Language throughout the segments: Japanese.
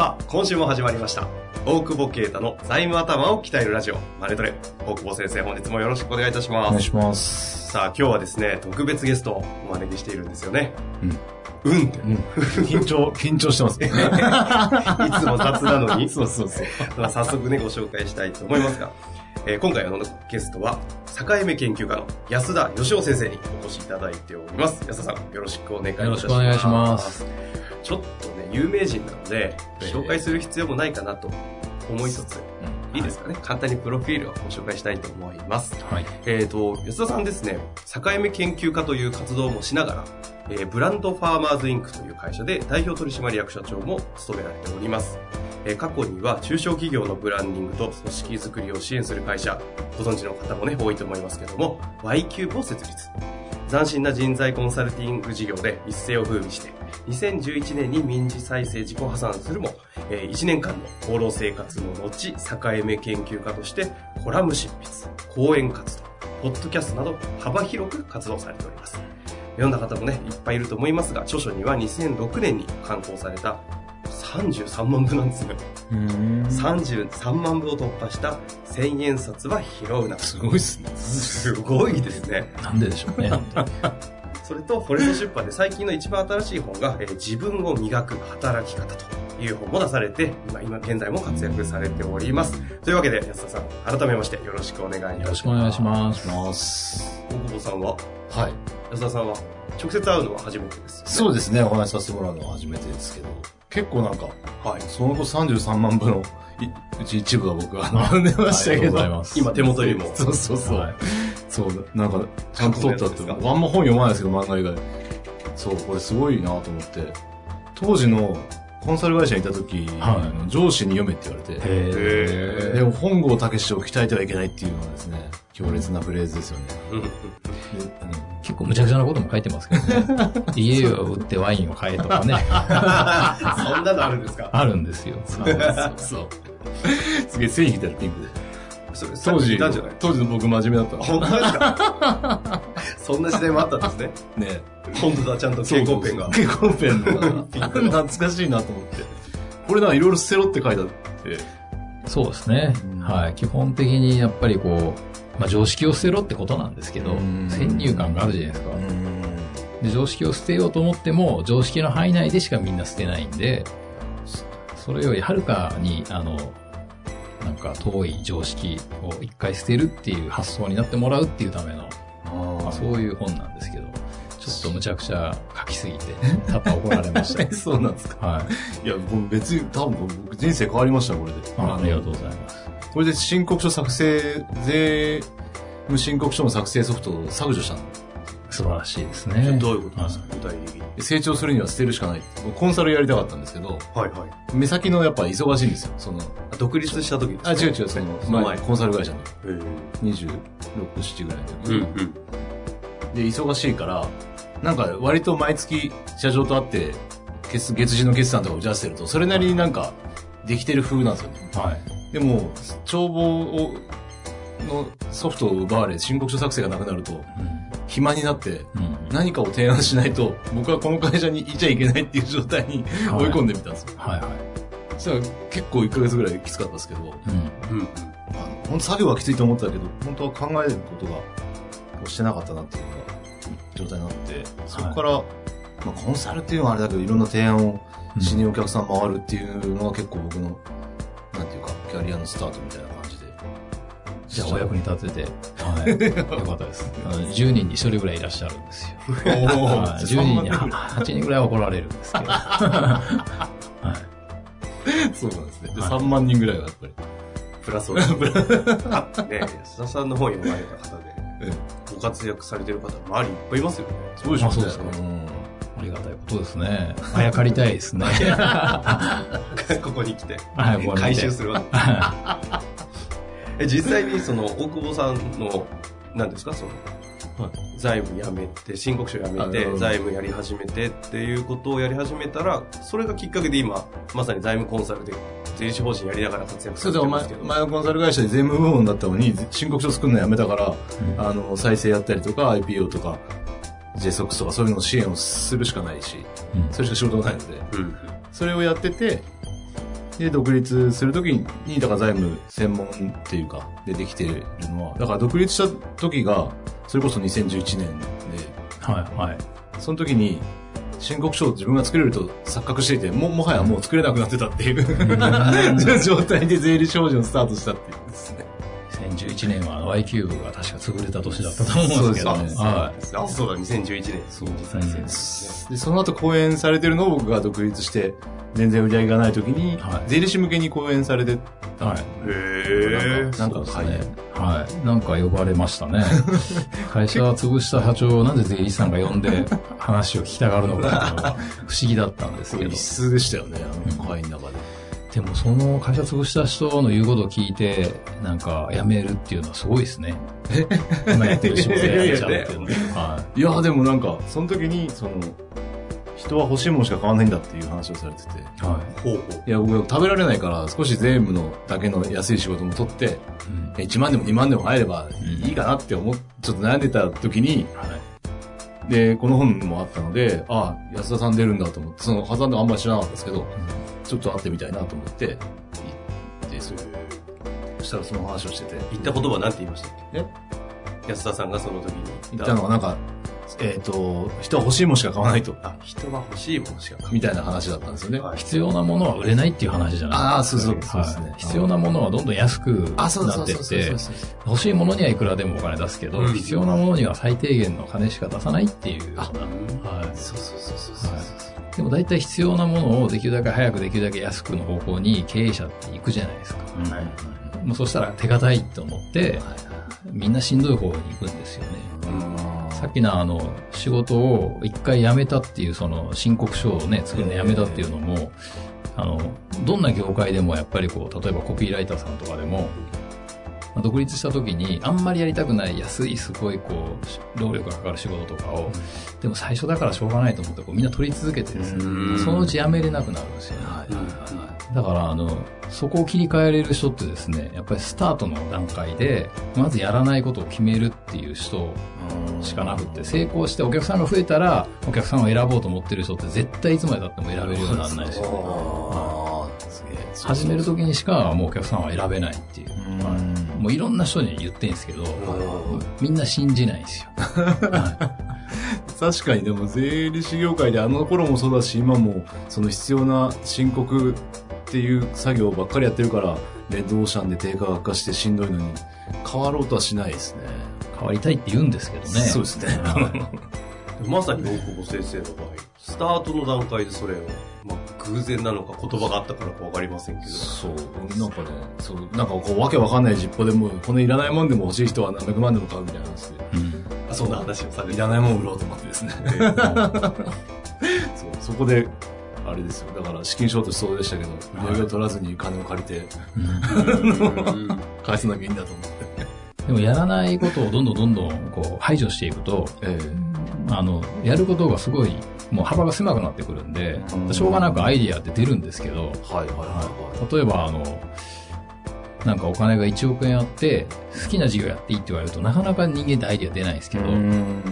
さあ、今週も始まりました。大久保啓太の財務頭を鍛えるラジオ、マネトレ。大久保先生、本日もよろしくお願いいたします。お願いします。さあ、今日はですね、特別ゲストをお招きしているんですよね。うん。うんって。うん。緊張、緊張してますね。いつも雑なのに。そうそうそう。まあ早速ね、ご紹介したいと思いますが、えー今回のゲストは、境目研究家の安田義雄先生にお越しいただいております。安田さん、よろしくお願いいたします。よろしくお願いします。ちょっとね、有名人なので、ええ紹介する必要もないかなと思いつつ、いいですかね、簡単にプロフィールをご紹介したいと思います。はい。えっ、と、安田さんですね、境目研究家という活動もしながら、えーブランドファーマーズインクという会社で代表取締役社長も務められております。えー過去には中小企業のブランディングと組織づくりを支援する会社、ご存知の方もね、多いと思いますけども、Y キューブを設立。斬新な人材コンサルティング事業で一世を風靡して、2011年に民事再生自己破産するも、え1年間の放浪生活の後、境目研究家として、コラム執筆、講演活動、ポッドキャストなど幅広く活動されております。読んだ方もね、いっぱいいると思いますが、著書には2006年に刊行された33万部なんですね。うん。33万部を突破した千円札は拾うな。すごいっすね。すごいですね。なんででしょうね。それと、フォレスト出版で最近の一番新しい本が、えー自分を磨く働き方という本も出されて、今、今現在も活躍されております。というわけで、安田さん、改めましてよろしくお願いします。よろしくお願いします。大久保さんは、はい。安田さんは、直接会うのは初めてです、そうですね、お話しさせてもらうのは初めてですけど、結構なんか、はい。その後33万部のいうち一部は僕は読んでましたけど。今手元にも。そうそうそう。はいそう、なんか、ちゃんと撮ったって、あんま本読まないですけど、漫画以外。そう、これすごいなと思って。当時のコンサル会社にいた時、は上司に読めって言われて、へでも本郷武史を鍛えてはいけないっていうのはですね、強烈なフレーズですよね。結構無茶苦茶なことも書いてますけどね。家を売ってワインを買えとかね。そんなのあるんですか？あるんですよ。そう。すげえ線引いてあるピンクで。当時当時の僕真面目だった本当ですか？そんな時代もあったんですね。ね。本当だ、ちゃんと蛍光ペンが。蛍光ペンの。懐かしいなと思って。これなんかいろいろ捨てろって書いてあって。そうですねうん。はい。基本的にやっぱりこう、まあ常識を捨てろってことなんですけどうん、先入観があるじゃないですか。で、常識を捨てようと思っても、常識の範囲内でしかみんな捨てないんで、そそれよりはるかに、あの、なんか遠い常識を一回捨てるっていう発想になってもらうっていうための、まあ、そういう本なんですけど、ちょっとむちゃくちゃ書きすぎて、多々怒られました。そうなんですか？はい。いや、僕別に多分僕人生変わりました、これで。あありがとうございます。これで申告書作成、税務申告書の作成ソフトを削除したの？素晴らしいですね。どういうことですか？具体的に。成長するには捨てるしかない。コンサルやりたかったんですけど、はいはい。目先のやっぱ忙しいんですよ。その、独立した時ですか？あ、違う違う、その、前前、コンサル会社のへー26、7ぐらいうんの時、うん。で、忙しいから、なんか割と毎月社長と会って、月月次の決算とか打ち合わせてると、それなりになんか、できてる風なんですよね。はい。でも、帳簿を、のソフトを奪われ、申告書作成がなくなると、暇になって、うん。うん何かを提案しないと、僕はこの会社にいちゃいけないっていう状態に追い込んでみたんですよ。はいはい。そしたら結構1ヶ月ぐらいきつかったですけど、うん。うんうん。あの本当作業はきついと思ったけど、本当は考えることがこうしてなかったなっていう状態になって、そこから、まあ、コンサルっていうのはあれだけど、いろんな提案をしにお客さん回るっていうのが結構僕の、なんていうか、キャリアのスタートみたいな感じゃあお役に立てて、はい。よかったです。あの10人に1人ぐらいいらっしゃるんですよ。おはい10人に3万8人ぐらいは怒られるんですけど。はい。そうなんですね。で、はい3万人ぐらいはやっぱり。プラスを。あね安田さんの本読まれた方で、えご活躍されてる方、周りいっぱいいますよね。そうでしょあそうですかありがたいことですね。あやかりたいですね。ここに来て、はいここに来て回収するわけ。え実際にその大久保さんの何ですか？その、財務やめて申告書やめて財務やり始めてっていうことをやり始めたらそれがきっかけで今まさに財務コンサルで税理士法人やりながら活躍すけど。前のコンサル会社で税務部門だったのに申告書作るのやめたから、あの再生やったりとか IPO とか JSOX とかそういうのを支援をするしかないしうん。それしか仕事がないので。うん。それをやっててで独立するときにだから財務専門っていうかでできてるのはだから独立した時がそれこそ2011年ではい、はい。その時に申告書を自分が作れると錯覚していて、も、もはやもう作れなくなってたっていう 状態で税理士法人をスタートしたっていうですね。2011年はあの Y キューブが確か潰れた年だったと思うんですけどね。そうはあそうだ2011年そう再生ですねで、その後講演されてるのを僕が独立して、全然売り上げがない時に、はい税理士向けに講演されてい。はい。へえなんかですね。はい。なんか呼ばれましたね。会社を潰した社長をなぜ税理士さんが呼んで話を聞きたがるのかっていうのが不思議だったんですけど一。数でしたよね、あの会の中で。でもその会社潰した人の言うことを聞いて、なんか辞めるっていうのはすごいですね。今やってる仕事やめちゃうっていうのは。はいや、でもなんか、その時に、その、人は欲しいものしか買わないんだっていう話をされてて。い。はほうほういや、僕食べられないから、少し税務のだけの安い仕事も取って、い。うん1万でも2万でも入ればいいかなって思っ、ちょっと悩んでた時に、はい。で、この本もあったので、ああ、安田さん出るんだと思って、その、はずんであんまり知らなかったですけど、ちょっと会ってみたいなと思って、行って、それそしたらその話をしてて、言った言葉なんて言いましたっけ？え？安田さんがその時に言ったのはなんか、えっ、と、人は欲しいものしか買わないと、あ人が欲しいものしか買みたいな話だったんですよね。はい必要なものは売れないっていう話じゃないああ、そうそう、そうですねはい。。必要なものはどんどん安くなあ、そうそうってってそうそうそう、欲しいものにはいくらでもお金出すけど、うん必要なものには最低限の金しか出さないっていうような。はい。そうそうそうそうそうはいでも大体必要なものをできるだけ早くできるだけ安くの方向に経営者って行くじゃないですか。もうそしたら手堅いと思って、みんなしんどい方に行くんですよね。さっきのあの、仕事を一回辞めたっていうその申告書をね、作るの辞めたっていうのも、あの、どんな業界でもやっぱりこう、例えばコピーライターさんとかでも、まあ独立した時にあんまりやりたくない安いすごいこう、し労力がかかる仕事とかを、でも最初だからしょうがないと思ってこうみんな取り続けてですね、うんそのうち辞めれなくなるんですよね。だから、あの、そこを切り替えれる人ってですね、やっぱりスタートの段階で、まずやらないことを決めるっていう人しかなくって、成功してお客さんが増えたら、お客さんを選ぼうと思ってる人って絶対いつまで経っても選べるようにならないですよ。ああ、すげえ。始める時にしかもうお客さんは選べないっていう。はいもういろんな人に言ってんですけど、みんな信じないんですよ。確かにでも税理士業界であの頃もそうだし今もその必要な申告っていう作業ばっかりやってるからレッドオーシャンで低価格化してしんどいのに変わろうとはしないですね。変わりたいって言うんですけどね。そうですね。はいまさに大久保先生の場合スタートの段階でそれを、まあ、偶然なのか言葉があったからか分かりませんけどそう。なんかね、そう、なんかこうわけわかんない実行でもうこのいらないもんでも欲しい人は何百万でも買うみたいな話で。うんあそんな話をされていらないもん売ろうと思ってですね。そう、そこで、あれですよ。だから資金ショートしそうでしたけど、売り上げを取らずに金を借りてうん 返さなきゃいいんだと思って。でもやらないことをどんどんどんどんこう排除していくと、えあの、やることがすごい、もう幅が狭くなってくるんで、うん。しょうがなくアイディアって出るんですけど、えはいはいは例えばあの、なんかお金が1億円あって、好きな事業やっていいって言われると、なかなか人間ってアイディア出ないんですけど、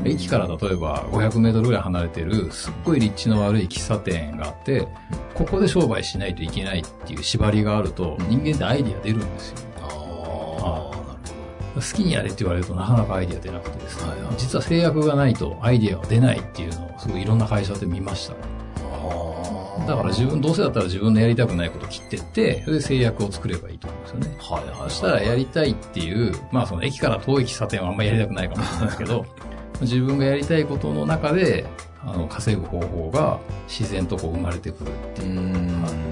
駅から例えば500メートルぐらい離れてる、すっごい立地の悪い喫茶店があって、ここで商売しないといけないっていう縛りがあると、人間ってアイディア出るんですよ。あ、好きにやれって言われるとなかなかアイディア出なくてですね、はいはい実は制約がないとアイディアが出ないっていうのをすごいいろんな会社で見ましたね。だから自分、どうせだったら自分のやりたくないことを切ってって、それで制約を作ればいいと思うんですよね。はいはいはい。そしたらやりたいっていう、まあその駅から遠い喫茶店はあんまりやりたくないかもしれないですけど、自分がやりたいことの中で、あの、稼ぐ方法が自然とこう生まれてくるってういう。ん。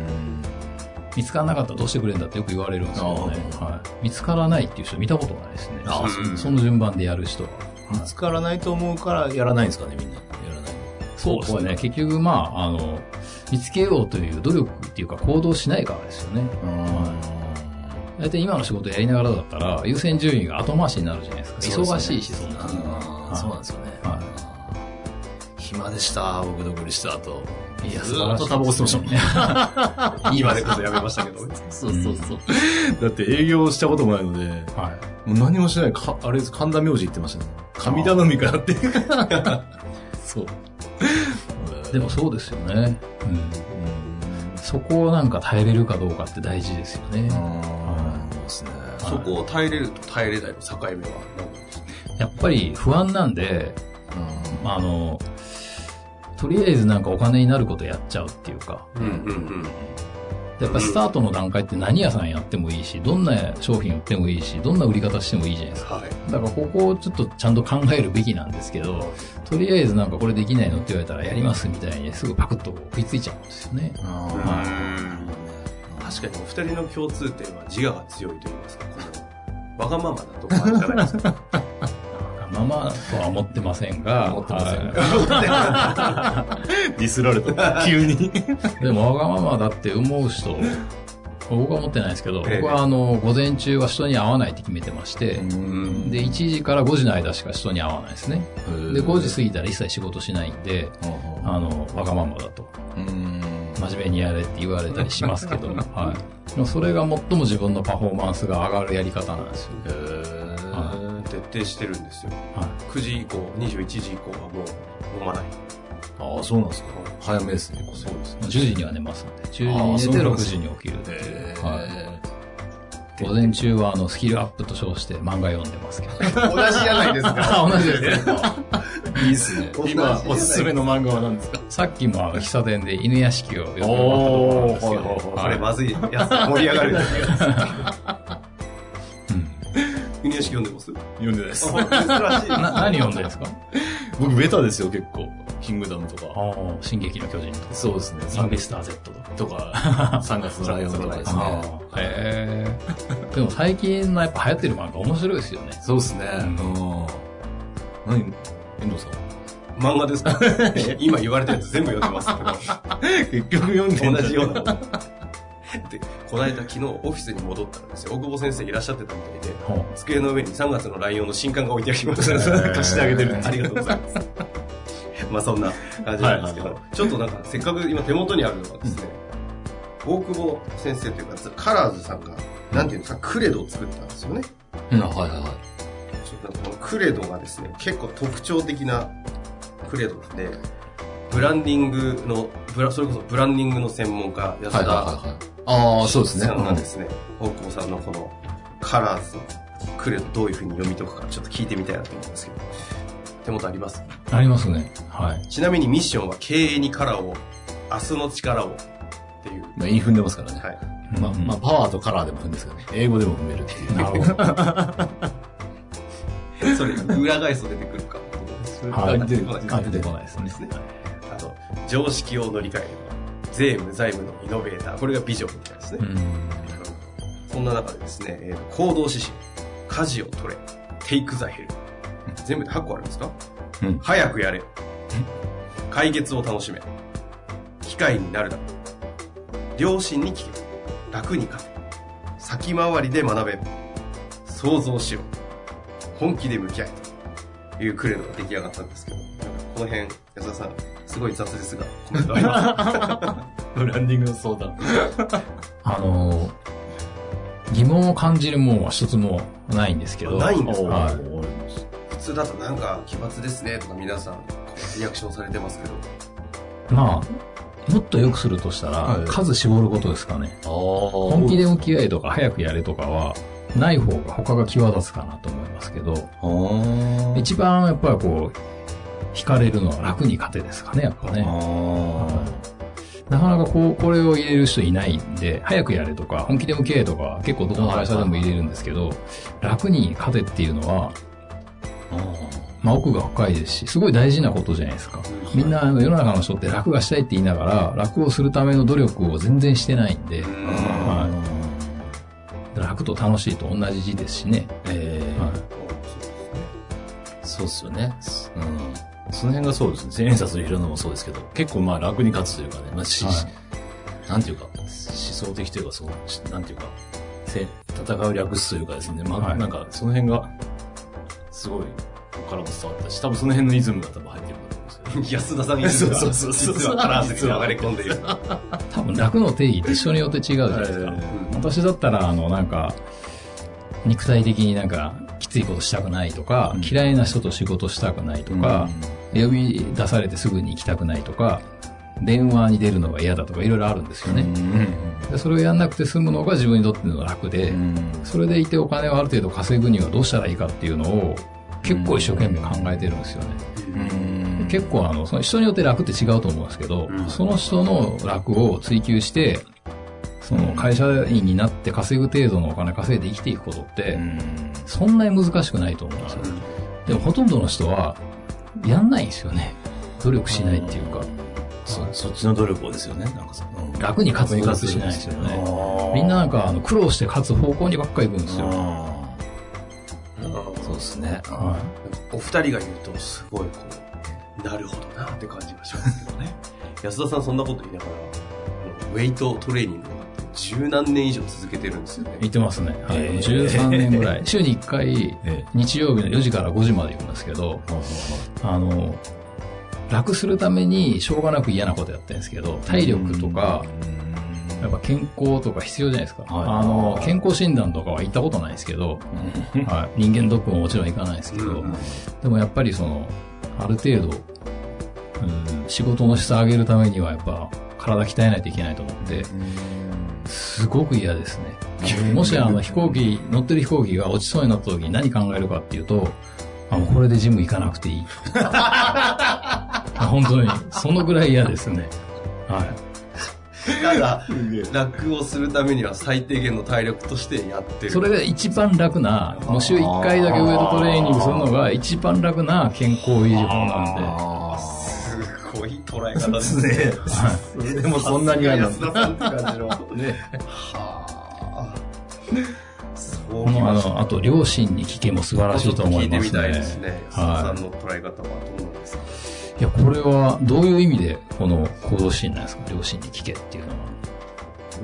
見つからなかったらどうしてくれるんだってよく言われるんですけどね。はい。見つからないっていう人見たことないですね。あそうその順番でやる人は。見つからないと思うからやらないんですかね、みんな。やらない。そうですね。結局、まあ、あの、見つけようという努力っていうか行動しないからですよね。大体今の仕事やりながらだったら、優先順位が後回しになるじゃないですか。忙しいし、そんなに。そうなんですよね。は暇でした、僕独立した後。い。いや、ずーっとタバコ吸ってましたもんね。今でこそやめましたけどね。そうそうそう。だって営業したこともないので、はい。もう何もしない、かあれです、神田明神行ってましたね。神頼みかなって。そう。でもそうですよね。うん。そこをなんか耐えれるかどうかって大事ですよね。そうですね。そこを耐えれると耐えれないの境目はやっぱり不安なんで、あの、とりあえずなんかお金になることやっちゃうっていうか、うんうんうん。やっぱスタートの段階って何屋さんやってもいいし、どんな商品売ってもいいし、どんな売り方してもいいじゃないですか。はい。だからここをちょっとちゃんと考えるべきなんですけど、とりあえずなんかこれできないのって言われたらやりますみたいにすぐパクッと食いついちゃうんですよね。確かにお二人の共通点は自我が強いと言いますか、この、わがままなとこあるじゃないですか。まあまあとは思ってませんが、思ってませんはディスられた。急に。いでもわがままだって思う人、僕は思ってないですけど、ええ僕はあの、午前中は人に会わないって決めてまして、で、1時から5時の間しか人に会わないですね。で、5時過ぎたら一切仕事しないんで、あの、わがままだと。真面目にやれって言われたりしますけど、はい。それが最も自分のパフォーマンスが上がるやり方なんですよ。徹底してるんですよ。はい。9時以降、21時以降はもう飲まない。ああ、そうなんですか。早めですね。そうです10時には寝ますんで、10時に寝て6そうなんです時に起きるっていう。へはい。午前中はあのスキルアップと称して漫画読んでますけど。同じじゃないですか。同じですね。いいっすね。今、おすすめの漫画は何ですか？さっきもあの喫茶店で犬屋敷を読んでたとこおーろなんですけど、はいはいはいこれはいまずいやつ、盛り上がるやつ。うん犬屋敷読んでます？読んでないです。珍しい。な何読んでるんですか？僕、ベタですよ、結構。キングダムとか。ああ、進撃の巨人とか、そうですね。インベスター Z とか。とか、3月のライオンとかですね。へえ。でも最近のやっぱ流行ってる漫画面白いですよね。そうですね。うんうん。何？遠藤さん漫画ですか？今言われたやつ全部読んでますけ結局読んで同じような。で、この間昨日オフィスに戻ったらですよ、大久保先生いらっしゃってたみたいで、ほ机の上に3月のライオンの新刊が置いてありました。貸してあげてるありがとうございます。まあそんな感じなんですけど、はいちょっとなんかせっかく今手元にあるのがですね、大久保先生というか、カラーズさんが、なんていうんですか、クレドを作ったんですよね。うん、はいはいはい。ちょっとこのクレドがですね、結構特徴的なクレドなんで、ブランディングの、ブラそれこそブランディングの専門家、安田はいはいはいはい。ああ、そうですね。さんがですね、大久保さんのこのカラーズのクレドどういうふうに読み解くかちょっと聞いてみたいなと思うんですけど、手元あります？うありますね。はい。ちなみにミッションは経営にカラーを、明日の力をっていう。まあ、言い踏んでますからね。はい。まあ、まあ、パワーとカラーでも踏んですけどね。英語でも踏めるっていう。なるほど。それ、裏返すと出てくるか。はい 出てこないあ出てこないですね。ですね。あと、常識を乗り換える。税務、財務のイノベーター。これがビジョンみたいですね。うん。そんな中でですね、えー行動指針。舵を取れ。テイクザヘル。全部で8個あるんですか？うん早くやれ。解決を楽しめ。機会になるだ。両親に聞け。楽に勝て。先回りで学べ。想像しろ。本気で向き合え。というクレドが出来上がったんですけど、この辺、安田さん、すごい雑ですが、コメントあります ブランディングの相談。あのー、疑問を感じるもんは一つもないんですけど。ないんですか？はい。普通だとなんか奇抜ですねとか皆さんリアクションされてますけど。まあ、もっと良くするとしたら、はい。数絞ることですかね。本本気で向き合いとか早くやれとかは、ない方が他が際立つかなと思いますけど、あ一番やっぱりこう、惹かれるのは楽に勝てですかね、やっぱね。なかなかこう、これを入れる人いないんで、早くやれとか、本気で向き合えとか、結構どこの会社でも入れるんですけど、楽に勝てっていうのは、まあ奥が深いですし、すごい大事なことじゃないですか。みんなあの世の中の人って楽がしたいって言いながら、楽をするための努力を全然してないんで、はい、楽と楽しいと同じ字ですしね。えはいー、そうですよね。うん。その辺がそうですね。千円札を入れるのもそうですけど、結構まあ楽に勝つというかね、まあし、はい、なんていうか、思想的というか、そう、なんていうか、戦う略すというかですね、まあ、はい、なんかその辺が、すごい、からも伝わったし、多分その辺のイズムが多分入ってると思うんですよ。安田さんイズムが、そうそうそう実はカラーズに流れ込んでいる。多分楽の定義って人によって違うじゃないですか。私だったら、あの、なんか、肉体的になんか、きついことしたくないとか、うん、嫌いな人と仕事したくないとか、うん、呼び出されてすぐに行きたくないとか、電話に出るのが嫌だとかいろいろあるんですよね、で。それをやんなくて済むのが自分にとっての楽で、それでいてお金をある程度稼ぐにはどうしたらいいかっていうのを結構一生懸命考えてるんですよね。結構あの、その人によって楽って違うと思うんですけど、その人の楽を追求して、その会社員になって稼ぐ程度のお金稼いで生きていくことって、そんなに難しくないと思うんですよ。でもほとんどの人は、やんないんですよね。努力しないっていうか。そそっちの努力をですよね。なんかうん、楽に勝つ努力しないですよね。みんななんかあの苦労して勝つ方向にばっかり行くんですよ。そうですね。はい、お二人が言うと、すごいこう、なるほどなって感じがしますけどね。安田さんそんなこと言いながら、ウェイトトレーニング十何年以上続けてるんですよね。行ってますね。はい。13年ぐらい。週に1回、日曜日の4時から5時まで行くんですけど、あの、楽するためにしょうがなく嫌なことやってるんですけど、体力とか、やっぱ健康とか必要じゃないですか。あの、健康診断とかは行ったことないですけど、はい、人間ドックももちろん行かないですけど、でもやっぱりその、ある程度、うん、仕事の質上げるためにはやっぱ体鍛えないといけないと思って、すごく嫌ですね。もしあの飛行機、乗ってる飛行機が落ちそうになった時に何考えるかっていうと、あ、もうこれでジム行かなくていい。本当に、そのぐらい嫌ですね。はい。ただ、楽をするためには最低限の体力としてやってる。それが一番楽な、もう週1回だけウェイトトレーニングするのが一番楽な健康維持法なんで。すごい捉え方ですね。はい。でもそんなに嫌なんだ。さんって感じの。ね。はあ。そうあの、あと、両親に聞けも素晴らしいと思いますね。聞いてみたいですね。はい。さんの捉え方はどうなんですか？いや、これはどういう意味でこの行動シーンなんですか？両親に聞けっていうのは。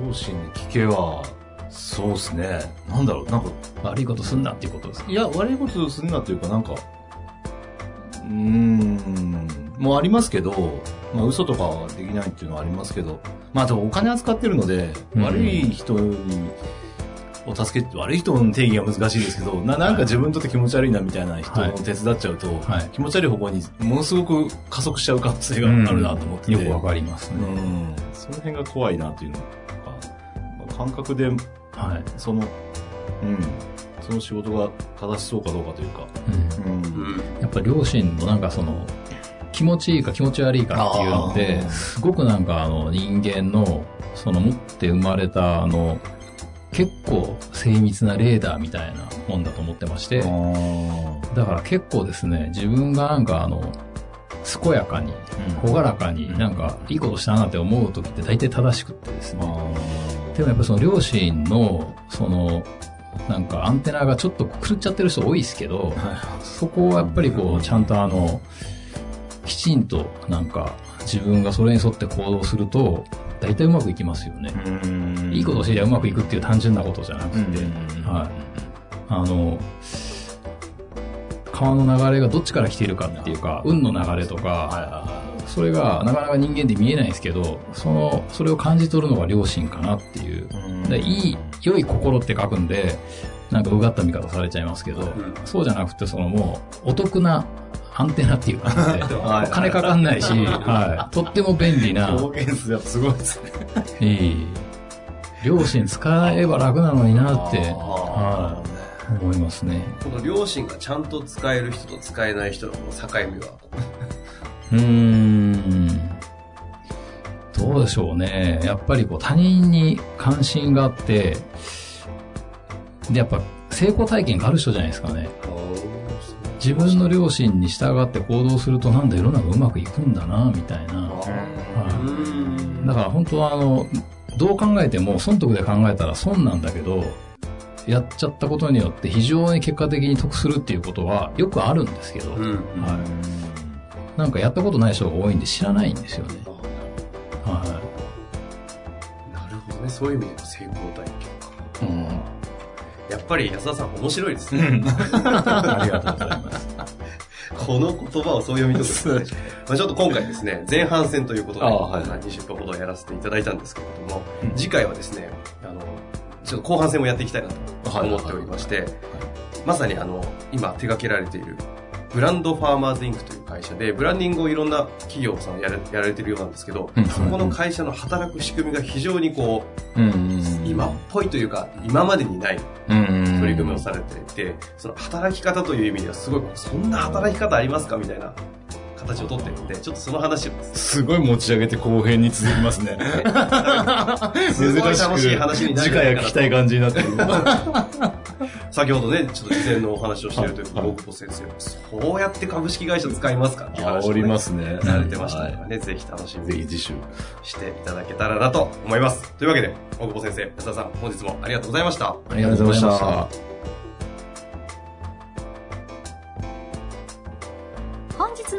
両親に聞けは、そうですね。なんだろう、なんか。悪いことすんなっていうことですか？いや、悪いことすんなというか、なんか、うーん、もありますけど、まあ嘘とかはできないっていうのはありますけど、まあでもお金扱ってるので、悪い人に、お助け悪い人の定義が難しいですけど、ななんか自分にとって気持ち悪いなみたいな人を手伝っちゃうと、はい、気持ち悪い方向にものすごく加速しちゃう可能性があるなと思ってて、うん、よくわかりますね、うん。その辺が怖いなというのが、感覚で、はい、その、うん、その仕事が正しそうかどうかというか。うん。うん、やっぱ両親のなんかその、気持ちいいか気持ち悪いかっていうので、すごくなんかあの人間の、その持って生まれたあの、結構精密なレーダーみたいなもんだと思ってまして、だから結構ですね、自分がなんかあの、健やかに、朗らかに、なんか、いいことしたなって思う時って大体正しくってですね。でもやっぱその両親の、その、なんかアンテナがちょっと狂っちゃってる人多いですけど、そこをやっぱりこう、ちゃんとあの、きちんとなんか自分がそれに沿って行動すると、大体うまくいきますよね。いいことしてりゃうまくいくっていう単純なことじゃなくて、はい。あの、川の流れがどっちから来ているかっていうか、運の流れとか、それがなかなか人間で見えないんですけど、その、それを感じ取るのが良心かなっていう。いい、良い心って書くんで、なんかうがった見方されちゃいますけど、そうじゃなくて、そのもう、お得なアンテナっていう感じで、お金かかんないし、はい。とっても便利な。表現数やすごいですね。いい。両親使えば楽なのになって、はい。思いますね。この両親がちゃんと使える人と使えない人のこの境目はうーん。どうでしょうね。やっぱりこう他人に関心があって、で、やっぱ成功体験がある人じゃないですかね。自分の両親に従って行動するとなんだ世の中うまくいくんだな、みたいな。はい、だから本当はあの、どう考えても損得で考えたら損なんだけど、やっちゃったことによって非常に結果的に得するっていうことはよくあるんですけど、うん。はい。なんかやったことない人が多いんで知らないんですよね。はなるほどね。そういう意味での成功体。やっぱり安田さん面白いですね。ありがとうございます。この言葉をそう読み解くね。まあちょっと今回ですね、前半戦ということで、あはいまあ20分ほどやらせていただいたんですけれども、うん次回はですね、あの、ちょっと後半戦もやっていきたいなと思っておりまして、まさにあの、今手掛けられている、ブランドファーマーズインクという会社で、ブランディングをいろんな企業さんやらやられてるようなんですけど、うんそこの会社の働く仕組みが非常にこうん。う、今っぽいというか、今までにないうん。取り組みをされていて、その働き方という意味ではすごい、そんな働き方ありますか？みたいな形をとってるので、ちょっとその話をですすごい持ち上げて後編に続きますね。ね、すごい楽しい話になる次回は聞きたい感じになってる。先ほどね、ちょっと事前のお話をしているというはい大久保先生も、そうやって株式会社使いますかっていう話を、煽りね、ますね。されてましたからはね、ぜひ楽しいみに。していただけたらなと思います。というわけで、大久保先生、安田さん、本日もありがとうございました。ありがとうございました。